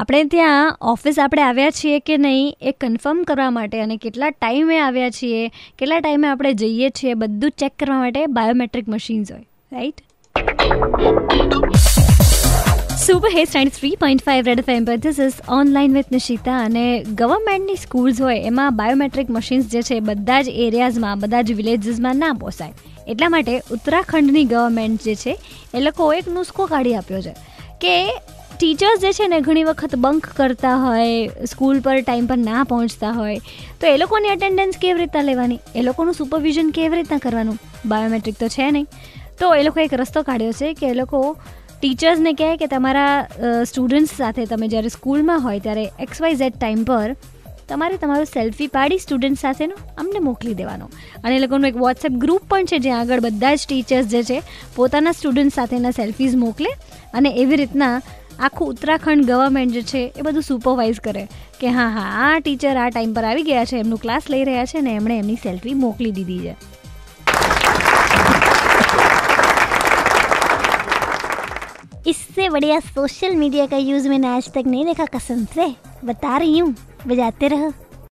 આપણે ત્યાં ઓફિસ આપણે આવ્યા છીએ કે નહીં એ કન્ફર્મ કરવા માટે અને કેટલા ટાઈમે આવ્યા છીએ, કેટલા ટાઈમે આપણે જઈએ છીએ, બધું ચેક કરવા માટે બાયોમેટ્રિક મશીન્સ હોય right super hits ninety three point five Red FM પર. This is online with Nishita અને ગવર્મેન્ટની સ્કૂલ્સ હોય, એમાં બાયોમેટ્રિક મશીન્સ જે છે બધા જ એરિયાઝમાં બધા જ વિલેજીસમાં ના પોસાય. એટલા માટે ઉત્તરાખંડની ગવર્મેન્ટ જે છે, એ લોકો એક નુસ્ખો કાઢી આપ્યો છે કે ટીચર્સ જે છે ને ઘણી વખત બંક કરતા હોય સ્કૂલ પર ટાઈમ પર ના પહોંચતા હોય, તો એ લોકોની અટેન્ડન્સ કેવી રીતના લેવાની? એ લોકોનું સુપરવિઝન કેવી રીતના કરવાનું? બાયોમેટ્રિક તો છે નહીં. તો એ લોકો એક રસ્તો કાઢ્યો છે કે એ લોકો ટીચર્સને કહે કે તમારા સ્ટુડન્ટ્સ સાથે તમે જ્યારે સ્કૂલમાં હોય ત્યારે એક્સ વાય ઝેડ ટાઈમ પર તમારે તમારું સેલ્ફી પાડી સ્ટુડન્ટ સાથેનો અમને મોકલી દેવાનો. અને એ લોકોનું એક વોટ્સએપ ગ્રુપ પણ છે જ્યાં આગળ બધા જ ટીચર્સ જે છે પોતાના સ્ટુડન્ટ સાથેના સેલ્ફીઝ મોકલે અને એવી રીતના આખું ઉત્તરાખંડ ગવર્મેન્ટ જે છે એ બધું સુપરવાઇઝ કરે કે હા હા આ ટીચર આ ટાઈમ પર આવી ગયા છે એમનું ક્લાસ લઈ રહ્યા છે ને એમણે એમની સેલ્ફી મોકલી દીધી છે इससे बढ़िया सोशल मीडिया का यूज मैंने आज तक नहीं देखा कसम से बता रही हूँ बजाते रहो